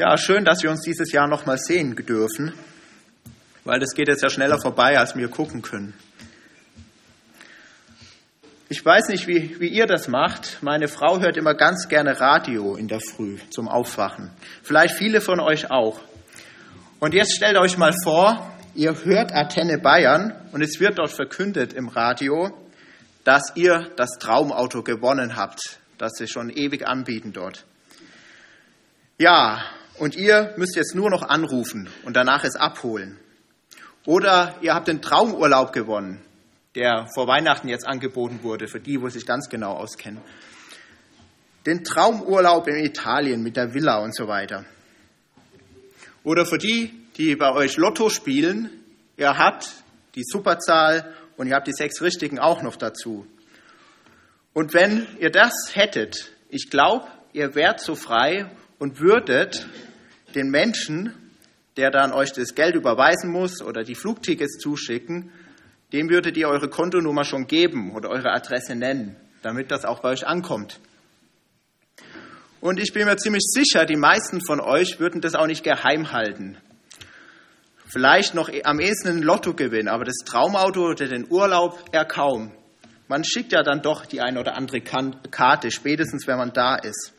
Ja, schön, dass wir uns dieses Jahr noch mal sehen dürfen, weil das geht jetzt ja schneller vorbei, als wir gucken können. Ich weiß nicht, wie, wie ihr das macht. Meine Frau hört immer ganz gerne Radio in der Früh zum Aufwachen. Vielleicht viele von euch auch. Und jetzt stellt euch mal vor, ihr hört Athene Bayern und es wird dort verkündet im Radio, dass ihr das Traumauto gewonnen habt, das sie schon ewig anbieten dort. Ja, und ihr müsst jetzt nur noch anrufen und danach es abholen. Oder ihr habt den Traumurlaub gewonnen, der vor Weihnachten jetzt angeboten wurde, für die, wo sich ganz genau auskennen. Den Traumurlaub in Italien mit der Villa und so weiter. Oder für die, die bei euch Lotto spielen, ihr habt die Superzahl und ihr habt die sechs Richtigen auch noch dazu. Und wenn ihr das hättet, ich glaube, ihr wärt so frei und würdet den Menschen, der dann euch das Geld überweisen muss oder die Flugtickets zuschicken, dem würdet ihr eure Kontonummer schon geben oder eure Adresse nennen, damit das auch bei euch ankommt. Und ich bin mir ziemlich sicher, die meisten von euch würden das auch nicht geheim halten. Vielleicht noch am ehesten ein Lottogewinn, aber das Traumauto oder den Urlaub eher kaum. Man schickt ja dann doch die eine oder andere Karte, spätestens wenn man da ist.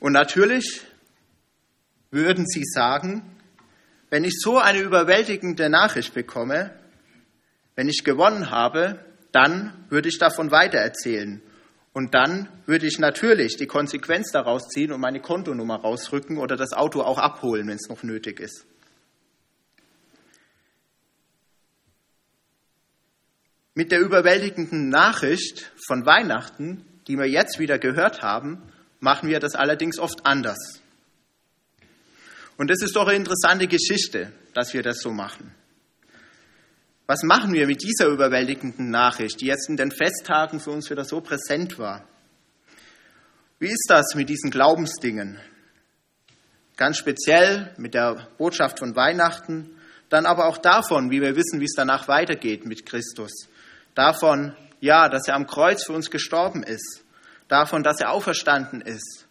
Und natürlich würden Sie sagen, wenn ich so eine überwältigende Nachricht bekomme, wenn ich gewonnen habe, dann würde ich davon weitererzählen. Und dann würde ich natürlich die Konsequenz daraus ziehen und meine Kontonummer rausrücken oder das Auto auch abholen, wenn es noch nötig ist. Mit der überwältigenden Nachricht von Weihnachten, die wir jetzt wieder gehört haben, machen wir das allerdings oft anders. Und das ist doch eine interessante Geschichte, dass wir das so machen. Was machen wir mit dieser überwältigenden Nachricht, die jetzt in den Festtagen für uns wieder so präsent war? Wie ist das mit diesen Glaubensdingen? Ganz speziell mit der Botschaft von Weihnachten, dann aber auch davon, wie wir wissen, wie es danach weitergeht mit Christus. Davon, ja, dass er am Kreuz für uns gestorben ist. Davon, dass er auferstanden ist.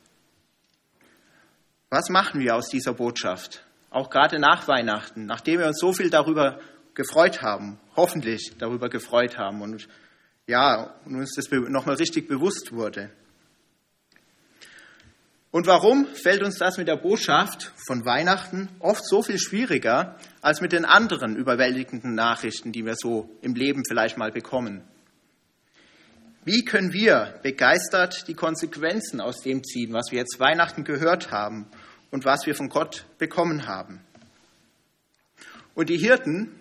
Was machen wir aus dieser Botschaft? Auch gerade nach Weihnachten, nachdem wir uns so viel darüber gefreut haben, hoffentlich darüber gefreut haben und ja, uns das nochmal richtig bewusst wurde. Und warum fällt uns das mit der Botschaft von Weihnachten oft so viel schwieriger als mit den anderen überwältigenden Nachrichten, die wir so im Leben vielleicht mal bekommen? Wie können wir begeistert die Konsequenzen aus dem ziehen, was wir jetzt Weihnachten gehört haben und was wir von Gott bekommen haben? Und die Hirten,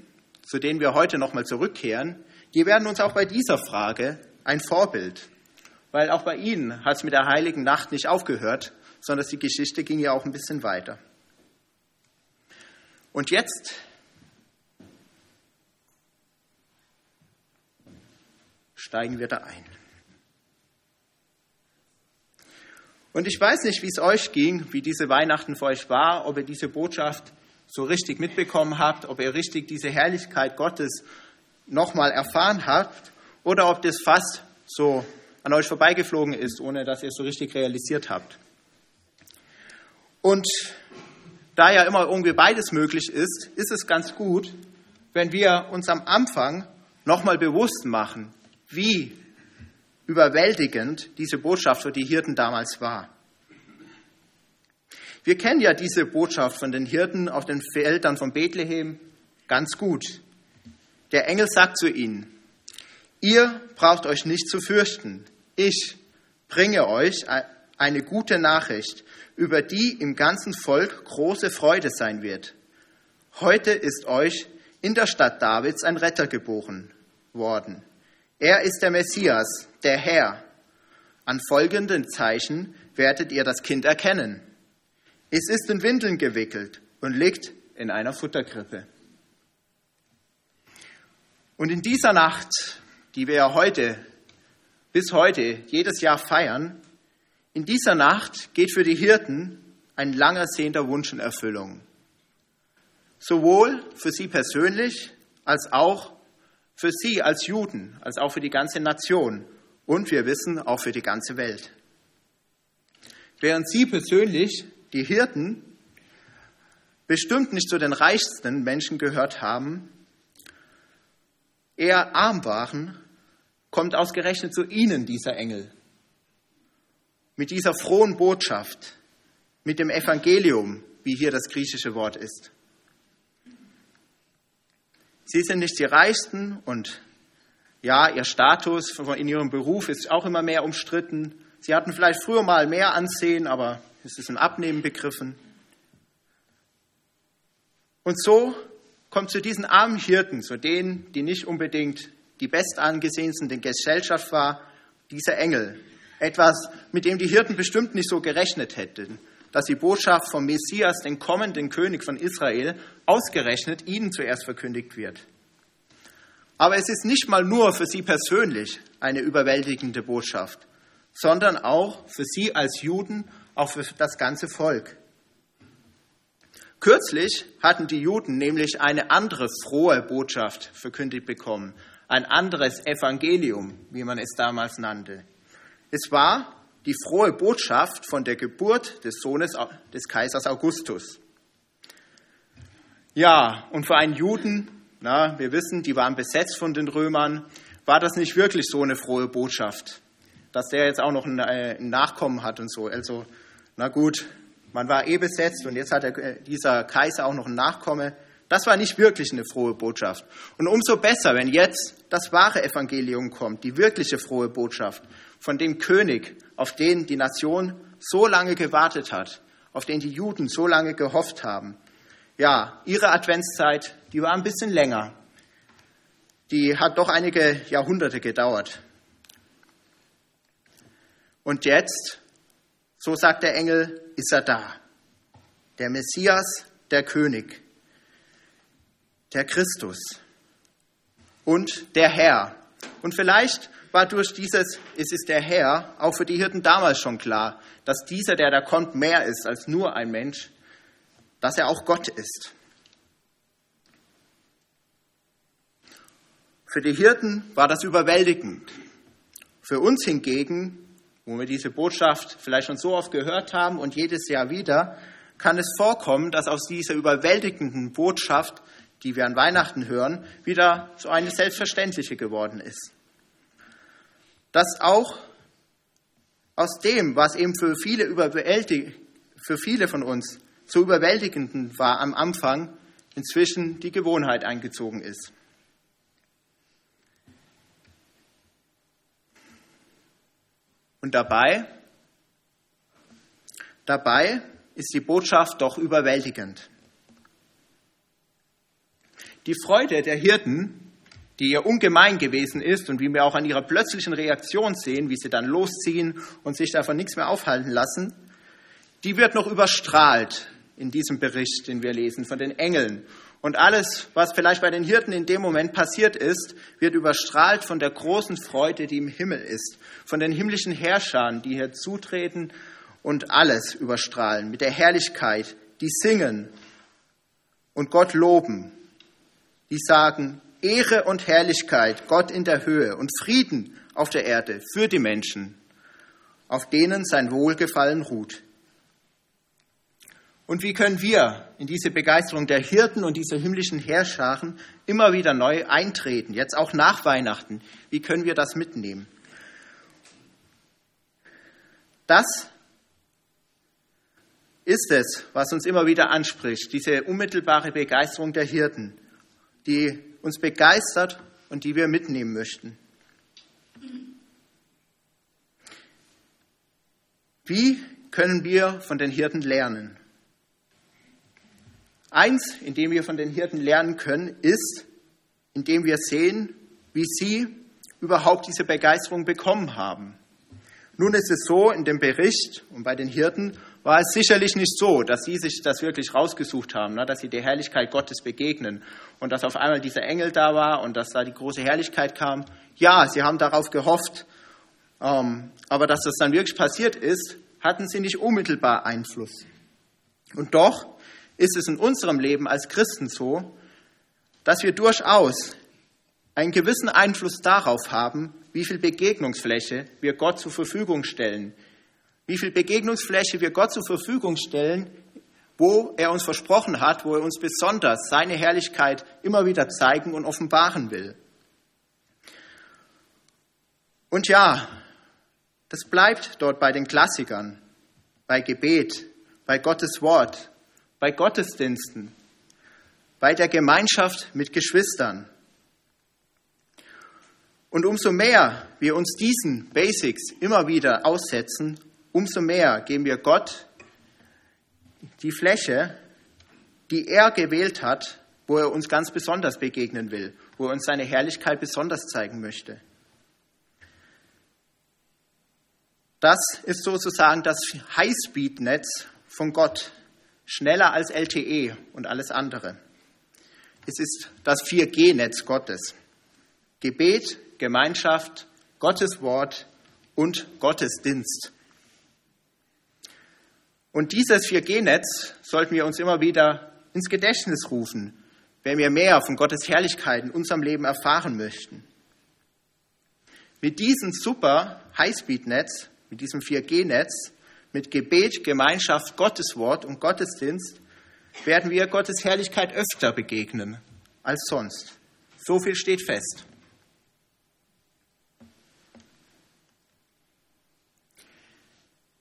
zu denen wir heute nochmal zurückkehren, die werden uns auch bei dieser Frage ein Vorbild. Weil auch bei ihnen hat es mit der heiligen Nacht nicht aufgehört, sondern die Geschichte ging ja auch ein bisschen weiter. Und jetzt steigen wir da ein. Und ich weiß nicht, wie es euch ging, wie diese Weihnachten für euch war, ob ihr diese Botschaft so richtig mitbekommen habt, ob ihr richtig diese Herrlichkeit Gottes nochmal erfahren habt oder ob das fast so an euch vorbeigeflogen ist, ohne dass ihr es so richtig realisiert habt. Und da ja immer irgendwie beides möglich ist, ist es ganz gut, wenn wir uns am Anfang nochmal bewusst machen, wie überwältigend diese Botschaft für die Hirten damals war. Wir kennen ja diese Botschaft von den Hirten auf den Feldern von Bethlehem ganz gut. Der Engel sagt zu ihnen, ihr braucht euch nicht zu fürchten. Ich bringe euch eine gute Nachricht, über die im ganzen Volk große Freude sein wird. Heute ist euch in der Stadt Davids ein Retter geboren worden. Er ist der Messias, der Herr. An folgenden Zeichen werdet ihr das Kind erkennen. Es ist in Windeln gewickelt und liegt in einer Futterkrippe. Und in dieser Nacht, die wir ja heute, bis heute, jedes Jahr feiern, in dieser Nacht geht für die Hirten ein langer sehnter Wunsch in Erfüllung. Sowohl für sie persönlich als auch für sie als Juden, als auch für die ganze Nation und wir wissen auch für die ganze Welt. Während sie persönlich die Hirten bestimmt nicht zu den reichsten Menschen gehört haben, eher arm waren, kommt ausgerechnet zu ihnen dieser Engel. Mit dieser frohen Botschaft, mit dem Evangelium, wie hier das griechische Wort ist. Sie sind nicht die Reichsten und ja, ihr Status in ihrem Beruf ist auch immer mehr umstritten. Sie hatten vielleicht früher mal mehr Ansehen, aber es ist ein Abnehmen begriffen. Und so kommt zu diesen armen Hirten, zu denen, die nicht unbedingt die bestangesehensten der Gesellschaft war, dieser Engel. Etwas, mit dem die Hirten bestimmt nicht so gerechnet hätten, dass die Botschaft vom Messias, den kommenden König von Israel, ausgerechnet ihnen zuerst verkündigt wird. Aber es ist nicht mal nur für sie persönlich eine überwältigende Botschaft, sondern auch für sie als Juden, auch für das ganze Volk. Kürzlich hatten die Juden nämlich eine andere frohe Botschaft verkündigt bekommen, ein anderes Evangelium, wie man es damals nannte. Es war die frohe Botschaft von der Geburt des Sohnes des Kaisers Augustus. Ja, und für einen Juden na, wir wissen, die waren besetzt von den Römern. War das nicht wirklich so eine frohe Botschaft, dass der jetzt auch noch ein, äh, ein Nachkommen hat und so? Also, na gut, man war eh besetzt und jetzt hat der, äh, dieser Kaiser auch noch einen Nachkomme. Das war nicht wirklich eine frohe Botschaft. Und umso besser, wenn jetzt das wahre Evangelium kommt, die wirkliche frohe Botschaft von dem König, auf den die Nation so lange gewartet hat, auf den die Juden so lange gehofft haben. Ja, ihre Adventszeit die war ein bisschen länger. Die hat doch einige Jahrhunderte gedauert. Und jetzt, so sagt der Engel, ist er da. Der Messias, der König, der Christus und der Herr. Und vielleicht war durch dieses, es ist der Herr, auch für die Hirten damals schon klar, dass dieser, der da kommt, mehr ist als nur ein Mensch, dass er auch Gott ist. Für die Hirten war das überwältigend. Für uns hingegen, wo wir diese Botschaft vielleicht schon so oft gehört haben und jedes Jahr wieder, kann es vorkommen, dass aus dieser überwältigenden Botschaft, die wir an Weihnachten hören, wieder so eine selbstverständliche geworden ist. Dass auch aus dem, was eben für viele, für viele von uns so überwältigend war am Anfang, inzwischen die Gewohnheit eingezogen ist. Und dabei, dabei ist die Botschaft doch überwältigend. Die Freude der Hirten, die ihr ungemein gewesen ist und wie wir auch an ihrer plötzlichen Reaktion sehen, wie sie dann losziehen und sich davon nichts mehr aufhalten lassen, die wird noch überstrahlt in diesem Bericht, den wir lesen, von den Engeln. Und alles, was vielleicht bei den Hirten in dem Moment passiert ist, wird überstrahlt von der großen Freude, die im Himmel ist, von den himmlischen Herrschern, die hier zutreten und alles überstrahlen, mit der Herrlichkeit, die singen und Gott loben, die sagen, Ehre und Herrlichkeit Gott in der Höhe und Frieden auf der Erde für die Menschen, auf denen sein Wohlgefallen ruht. Und wie können wir in diese Begeisterung der Hirten und dieser himmlischen Herrscharen immer wieder neu eintreten, jetzt auch nach Weihnachten? Wie können wir das mitnehmen? Das ist es, was uns immer wieder anspricht, diese unmittelbare Begeisterung der Hirten, die uns begeistert und die wir mitnehmen möchten. Wie können wir von den Hirten lernen? Eins, in dem wir von den Hirten lernen können, ist, indem wir sehen, wie sie überhaupt diese Begeisterung bekommen haben. Nun ist es so, in dem Bericht und bei den Hirten war es sicherlich nicht so, dass sie sich das wirklich rausgesucht haben, ne, dass sie der Herrlichkeit Gottes begegnen und dass auf einmal dieser Engel da war und dass da die große Herrlichkeit kam. Ja, sie haben darauf gehofft, ähm, aber dass das dann wirklich passiert ist, hatten sie nicht unmittelbar Einfluss. Und doch ist es in unserem Leben als Christen so, dass wir durchaus einen gewissen Einfluss darauf haben, wie viel Begegnungsfläche wir Gott zur Verfügung stellen, wie viel Begegnungsfläche wir Gott zur Verfügung stellen, wo er uns versprochen hat, wo er uns besonders seine Herrlichkeit immer wieder zeigen und offenbaren will. Und ja, das bleibt dort bei den Klassikern, bei Gebet, bei Gottes Wort, bei Gottesdiensten, bei der Gemeinschaft mit Geschwistern. Und umso mehr wir uns diesen Basics immer wieder aussetzen, umso mehr geben wir Gott die Fläche, die er gewählt hat, wo er uns ganz besonders begegnen will, wo er uns seine Herrlichkeit besonders zeigen möchte. Das ist sozusagen das Highspeed-Netz von Gott, schneller als LTE und alles andere. Es ist das 4G-Netz Gottes. Gebet, Gemeinschaft, Gottes Wort und Gottesdienst. Und dieses 4G-Netz sollten wir uns immer wieder ins Gedächtnis rufen, wenn wir mehr von Gottes Herrlichkeit in unserem Leben erfahren möchten. Mit diesem super Highspeed-Netz, mit diesem 4G-Netz, mit Gebet, Gemeinschaft, Gotteswort und Gottesdienst werden wir Gottes Herrlichkeit öfter begegnen als sonst. So viel steht fest.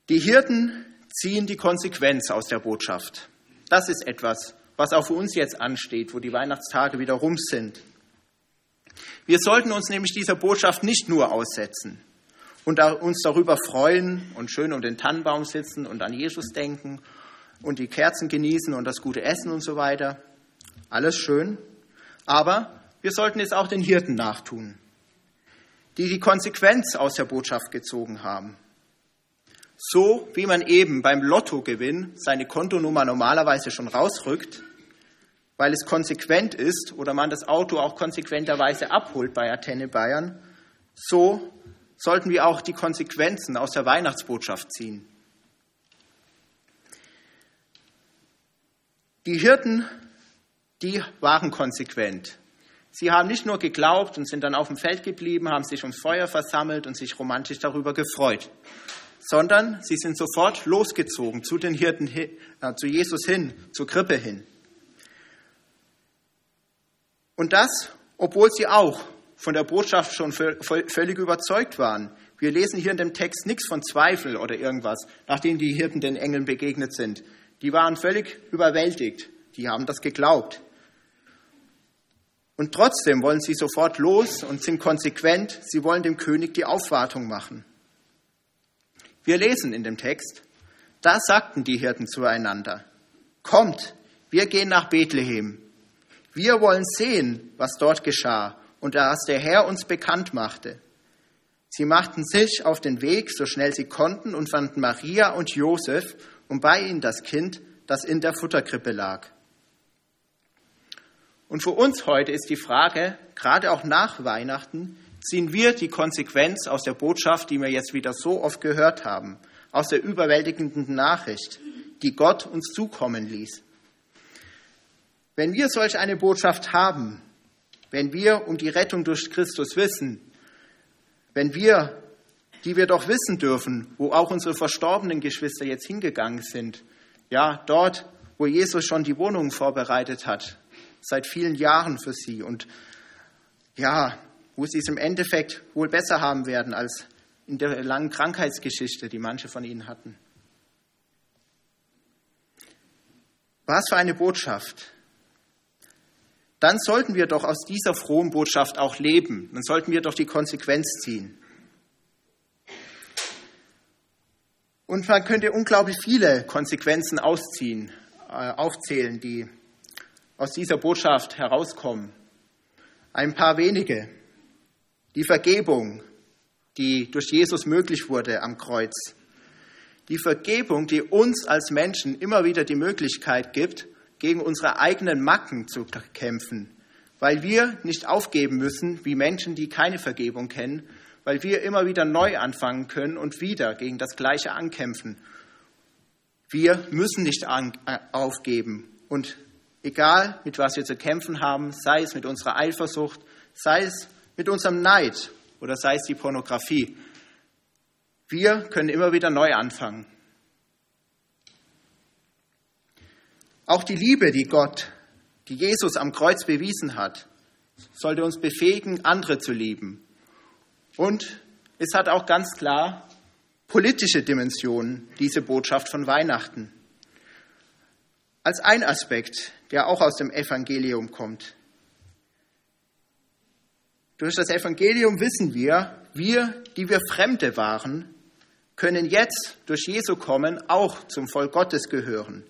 Die Hirten ziehen die Konsequenz aus der Botschaft. Das ist etwas, was auch für uns jetzt ansteht, wo die Weihnachtstage wieder rum sind. Wir sollten uns nämlich dieser Botschaft nicht nur aussetzen und uns darüber freuen und schön um den Tannenbaum sitzen und an Jesus denken und die Kerzen genießen und das gute Essen und so weiter. Alles schön. Aber wir sollten es auch den Hirten nachtun, die die Konsequenz aus der Botschaft gezogen haben so wie man eben beim Lottogewinn seine Kontonummer normalerweise schon rausrückt, weil es konsequent ist oder man das Auto auch konsequenterweise abholt bei Antenne Bayern, so sollten wir auch die Konsequenzen aus der Weihnachtsbotschaft ziehen. Die Hirten, die waren konsequent. Sie haben nicht nur geglaubt und sind dann auf dem Feld geblieben, haben sich ums Feuer versammelt und sich romantisch darüber gefreut, sondern sie sind sofort losgezogen zu den Hirten, äh, zu Jesus hin, zur Krippe hin. Und das, obwohl sie auch von der Botschaft schon völlig überzeugt waren. Wir lesen hier in dem Text nichts von Zweifel oder irgendwas, nachdem die Hirten den Engeln begegnet sind. Die waren völlig überwältigt. Die haben das geglaubt. Und trotzdem wollen sie sofort los und sind konsequent. Sie wollen dem König die Aufwartung machen. Wir lesen in dem Text, da sagten die Hirten zueinander, kommt, wir gehen nach Bethlehem. Wir wollen sehen, was dort geschah und was der Herr uns bekannt machte. Sie machten sich auf den Weg, so schnell sie konnten, und fanden Maria und Josef und bei ihnen das Kind, das in der Futterkrippe lag. Und für uns heute ist die Frage, gerade auch nach Weihnachten, ziehen wir die Konsequenz aus der Botschaft, die wir jetzt wieder so oft gehört haben, aus der überwältigenden Nachricht, die Gott uns zukommen ließ. Wenn wir solch eine Botschaft haben, wenn wir um die Rettung durch Christus wissen, wenn wir, die wir doch wissen dürfen, wo auch unsere verstorbenen Geschwister jetzt hingegangen sind, ja, dort, wo Jesus schon die Wohnungen vorbereitet hat, seit vielen Jahren für sie und ja, wo sie es im Endeffekt wohl besser haben werden als in der langen Krankheitsgeschichte, die manche von ihnen hatten. Was für eine Botschaft. Dann sollten wir doch aus dieser frohen Botschaft auch leben. Dann sollten wir doch die Konsequenz ziehen. Und man könnte unglaublich viele Konsequenzen ausziehen, äh, aufzählen, die aus dieser Botschaft herauskommen. Ein paar wenige. Die Vergebung, die durch Jesus möglich wurde am Kreuz. Die Vergebung, die uns als Menschen immer wieder die Möglichkeit gibt, gegen unsere eigenen Macken zu kämpfen, weil wir nicht aufgeben müssen wie Menschen, die keine Vergebung kennen, weil wir immer wieder neu anfangen können und wieder gegen das Gleiche ankämpfen. Wir müssen nicht äh, aufgeben und egal mit was wir zu kämpfen haben, sei es mit unserer Eifersucht, sei es mit unserem Neid oder sei es die Pornografie. Wir können immer wieder neu anfangen. Auch die Liebe, die Gott, die Jesus am Kreuz bewiesen hat, sollte uns befähigen, andere zu lieben. Und es hat auch ganz klar politische Dimensionen, diese Botschaft von Weihnachten. Als ein Aspekt, der auch aus dem Evangelium kommt. Durch das Evangelium wissen wir, wir, die wir Fremde waren, können jetzt durch Jesu kommen auch zum Volk Gottes gehören.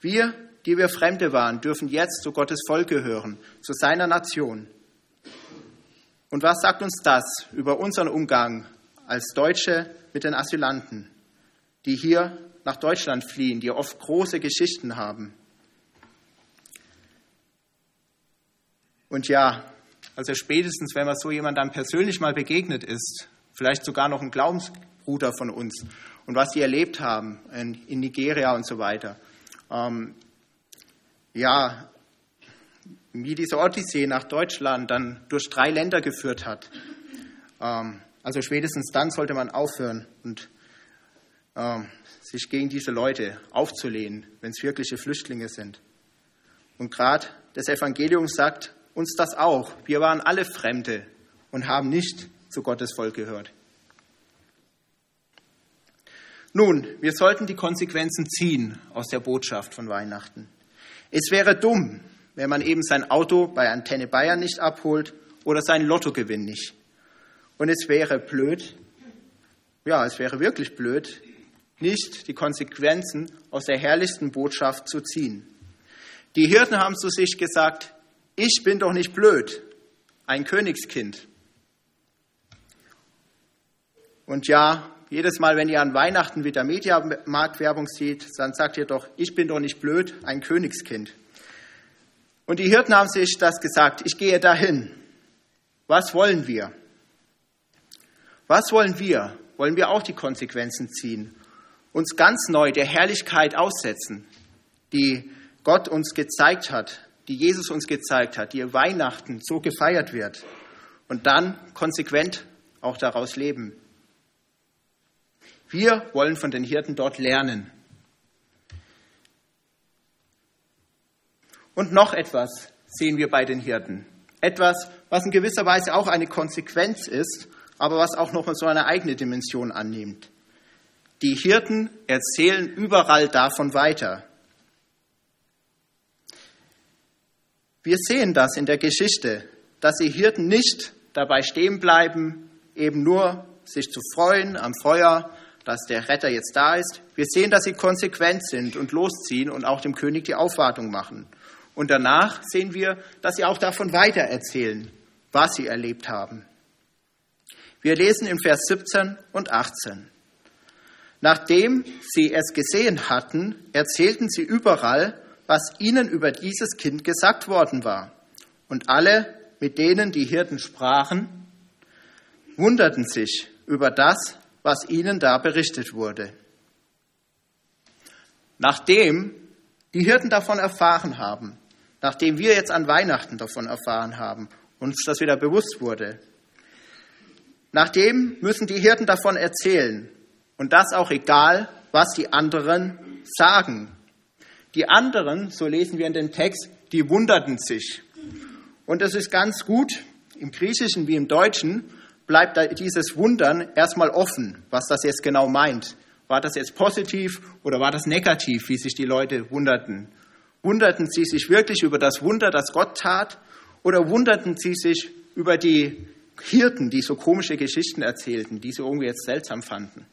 Wir, die wir Fremde waren, dürfen jetzt zu Gottes Volk gehören, zu seiner Nation. Und was sagt uns das über unseren Umgang als Deutsche mit den Asylanten, die hier nach Deutschland fliehen, die oft große Geschichten haben? Und ja, also spätestens, wenn man so jemand dann persönlich mal begegnet ist, vielleicht sogar noch ein Glaubensbruder von uns und was die erlebt haben in, in Nigeria und so weiter. Ähm, ja, wie diese Odyssee nach Deutschland dann durch drei Länder geführt hat. Ähm, also spätestens dann sollte man aufhören und ähm, sich gegen diese Leute aufzulehnen, wenn es wirkliche Flüchtlinge sind. Und gerade das Evangelium sagt uns das auch. Wir waren alle Fremde und haben nicht zu Gottes Volk gehört. Nun, wir sollten die Konsequenzen ziehen aus der Botschaft von Weihnachten. Es wäre dumm, wenn man eben sein Auto bei Antenne Bayern nicht abholt oder seinen Lottogewinn nicht. Und es wäre blöd, ja, es wäre wirklich blöd, nicht die Konsequenzen aus der herrlichsten Botschaft zu ziehen. Die Hirten haben zu sich gesagt, ich bin doch nicht blöd, ein Königskind. Und ja, jedes Mal, wenn ihr an Weihnachten wieder Mediamarktwerbung seht, dann sagt ihr doch, ich bin doch nicht blöd, ein Königskind. Und die Hirten haben sich das gesagt, ich gehe dahin. Was wollen wir? Was wollen wir? Wollen wir auch die Konsequenzen ziehen? Uns ganz neu der Herrlichkeit aussetzen, die Gott uns gezeigt hat, die Jesus uns gezeigt hat, die Weihnachten so gefeiert wird und dann konsequent auch daraus leben. Wir wollen von den Hirten dort lernen. Und noch etwas sehen wir bei den Hirten. Etwas, was in gewisser Weise auch eine Konsequenz ist, aber was auch noch so eine eigene Dimension annimmt. Die Hirten erzählen überall davon weiter. Wir sehen das in der Geschichte, dass die Hirten nicht dabei stehen bleiben, eben nur sich zu freuen am Feuer, dass der Retter jetzt da ist. Wir sehen, dass sie konsequent sind und losziehen und auch dem König die Aufwartung machen. Und danach sehen wir, dass sie auch davon weitererzählen, was sie erlebt haben. Wir lesen im Vers 17 und 18. Nachdem sie es gesehen hatten, erzählten sie überall, was ihnen über dieses Kind gesagt worden war. Und alle, mit denen die Hirten sprachen, wunderten sich über das, was ihnen da berichtet wurde. Nachdem die Hirten davon erfahren haben, nachdem wir jetzt an Weihnachten davon erfahren haben, uns das wieder bewusst wurde, nachdem müssen die Hirten davon erzählen und das auch egal, was die anderen sagen. Die anderen, so lesen wir in dem Text, die wunderten sich. Und es ist ganz gut, im Griechischen wie im Deutschen, bleibt dieses Wundern erstmal offen, was das jetzt genau meint. War das jetzt positiv oder war das negativ, wie sich die Leute wunderten? Wunderten sie sich wirklich über das Wunder, das Gott tat, oder wunderten sie sich über die Hirten, die so komische Geschichten erzählten, die sie irgendwie jetzt seltsam fanden?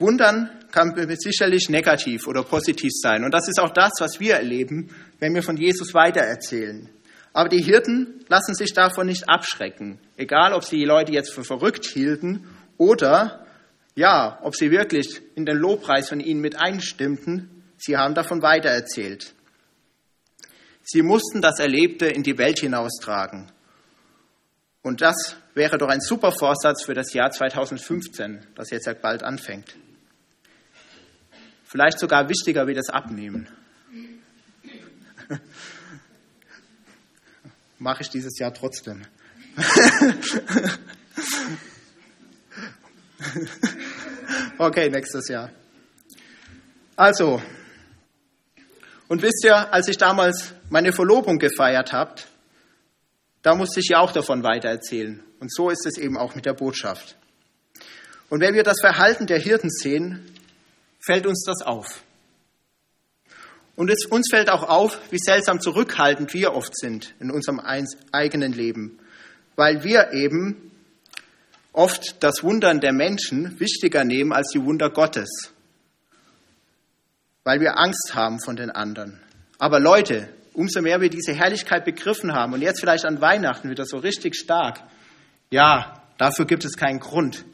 Wundern kann sicherlich negativ oder positiv sein. Und das ist auch das, was wir erleben, wenn wir von Jesus weitererzählen. Aber die Hirten lassen sich davon nicht abschrecken, egal ob sie die Leute jetzt für verrückt hielten oder ja, ob sie wirklich in den Lobpreis von ihnen mit einstimmten, sie haben davon weitererzählt. Sie mussten das Erlebte in die Welt hinaustragen. Und das wäre doch ein super Vorsatz für das Jahr 2015, das jetzt bald anfängt. Vielleicht sogar wichtiger wie das Abnehmen. mache ich dieses Jahr trotzdem. okay, nächstes Jahr. Also, und wisst ihr, als ich damals meine Verlobung gefeiert habt, da musste ich ja auch davon weitererzählen. Und so ist es eben auch mit der Botschaft. Und wenn wir das Verhalten der Hirten sehen, fällt uns das auf. Und es, uns fällt auch auf, wie seltsam zurückhaltend wir oft sind in unserem eigenen Leben, weil wir eben oft das Wundern der Menschen wichtiger nehmen als die Wunder Gottes, weil wir Angst haben von den anderen. Aber Leute, umso mehr wir diese Herrlichkeit begriffen haben und jetzt vielleicht an Weihnachten wieder so richtig stark, ja, dafür gibt es keinen Grund.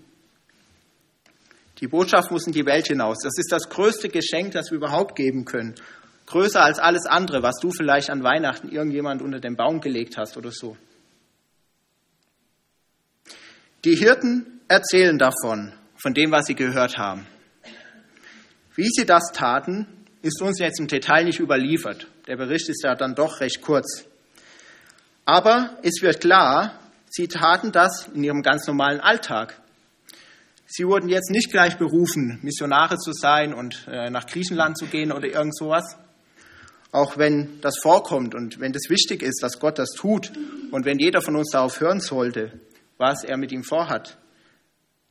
Die Botschaft muss in die Welt hinaus. Das ist das größte Geschenk, das wir überhaupt geben können. Größer als alles andere, was du vielleicht an Weihnachten irgendjemand unter den Baum gelegt hast oder so. Die Hirten erzählen davon, von dem, was sie gehört haben. Wie sie das taten, ist uns jetzt im Detail nicht überliefert. Der Bericht ist ja dann doch recht kurz. Aber es wird klar, sie taten das in ihrem ganz normalen Alltag. Sie wurden jetzt nicht gleich berufen, Missionare zu sein und äh, nach Griechenland zu gehen oder irgend sowas. Auch wenn das vorkommt und wenn das wichtig ist, dass Gott das tut und wenn jeder von uns darauf hören sollte, was er mit ihm vorhat.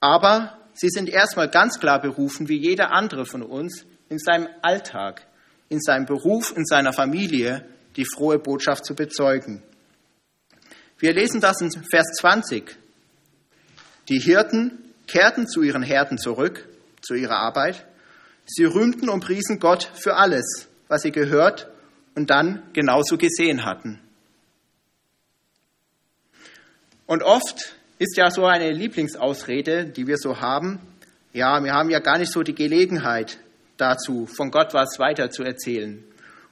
Aber sie sind erstmal ganz klar berufen, wie jeder andere von uns, in seinem Alltag, in seinem Beruf, in seiner Familie, die frohe Botschaft zu bezeugen. Wir lesen das in Vers 20. Die Hirten kehrten zu ihren Herden zurück, zu ihrer Arbeit. Sie rühmten und priesen Gott für alles, was sie gehört und dann genauso gesehen hatten. Und oft ist ja so eine Lieblingsausrede, die wir so haben, ja, wir haben ja gar nicht so die Gelegenheit dazu, von Gott was weiter zu erzählen.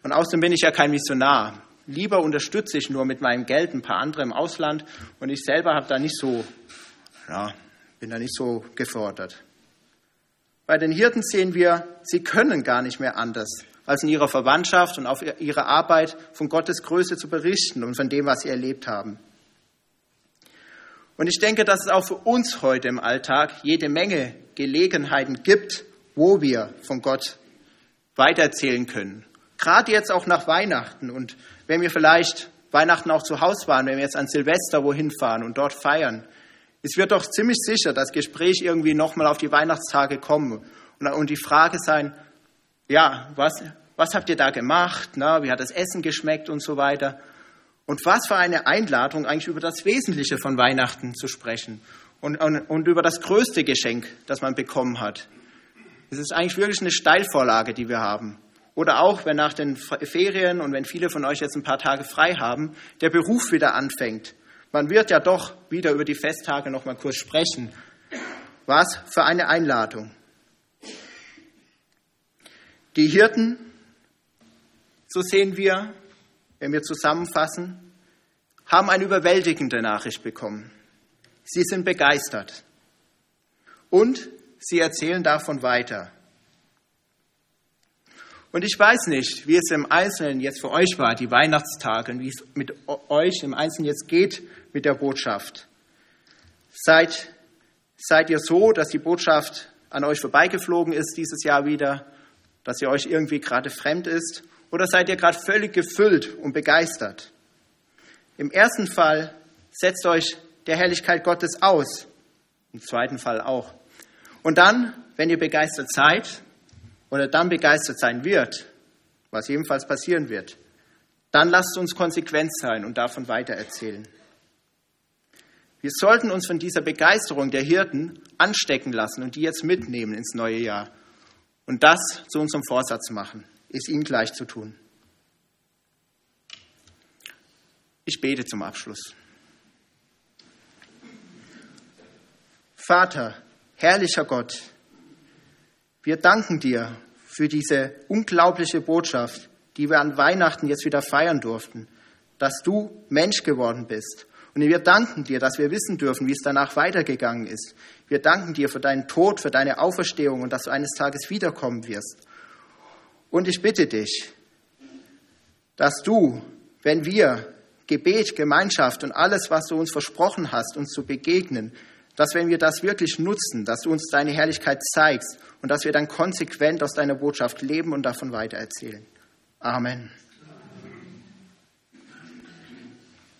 Und außerdem bin ich ja kein Missionar. Lieber unterstütze ich nur mit meinem Geld ein paar andere im Ausland und ich selber habe da nicht so, ja, bin da nicht so gefordert. Bei den Hirten sehen wir, sie können gar nicht mehr anders, als in ihrer Verwandtschaft und auf ihrer Arbeit von Gottes Größe zu berichten und von dem, was sie erlebt haben. Und ich denke, dass es auch für uns heute im Alltag jede Menge Gelegenheiten gibt, wo wir von Gott weitererzählen können. Gerade jetzt auch nach Weihnachten und wenn wir vielleicht Weihnachten auch zu Hause waren, wenn wir jetzt an Silvester wohin fahren und dort feiern, es wird doch ziemlich sicher das Gespräch irgendwie nochmal auf die Weihnachtstage kommen und, die Frage sein, ja, was, was habt ihr da gemacht? Na, wie hat das Essen geschmeckt und so weiter? Und was für eine Einladung, eigentlich über das Wesentliche von Weihnachten zu sprechen und, und, und über das größte Geschenk, das man bekommen hat. Es ist eigentlich wirklich eine Steilvorlage, die wir haben. Oder auch, wenn nach den Ferien und wenn viele von euch jetzt ein paar Tage frei haben, der Beruf wieder anfängt. Man wird ja doch wieder über die Festtage noch mal kurz sprechen. Was für eine Einladung. Die Hirten, so sehen wir, wenn wir zusammenfassen, haben eine überwältigende Nachricht bekommen. Sie sind begeistert und sie erzählen davon weiter. Und ich weiß nicht, wie es im Einzelnen jetzt für euch war, die Weihnachtstage, und wie es mit euch im Einzelnen jetzt geht mit der Botschaft. Seid, seid ihr so, dass die Botschaft an euch vorbeigeflogen ist dieses Jahr wieder, dass sie euch irgendwie gerade fremd ist? Oder seid ihr gerade völlig gefüllt und begeistert? Im ersten Fall setzt euch der Herrlichkeit Gottes aus. Im zweiten Fall auch. Und dann, wenn ihr begeistert seid oder dann begeistert sein wird, was ebenfalls passieren wird, dann lasst uns konsequent sein und davon weitererzählen. Wir sollten uns von dieser Begeisterung der Hirten anstecken lassen und die jetzt mitnehmen ins neue Jahr und das zu unserem Vorsatz machen ist ihm gleich zu tun. Ich bete zum Abschluss. Vater, herrlicher Gott, wir danken dir für diese unglaubliche Botschaft, die wir an Weihnachten jetzt wieder feiern durften, dass du Mensch geworden bist. Und wir danken dir, dass wir wissen dürfen, wie es danach weitergegangen ist. Wir danken dir für deinen Tod, für deine Auferstehung und dass du eines Tages wiederkommen wirst. Und ich bitte dich, dass du, wenn wir Gebet, Gemeinschaft und alles, was du uns versprochen hast, uns zu begegnen, dass wenn wir das wirklich nutzen, dass du uns deine Herrlichkeit zeigst und dass wir dann konsequent aus deiner Botschaft leben und davon weitererzählen. Amen.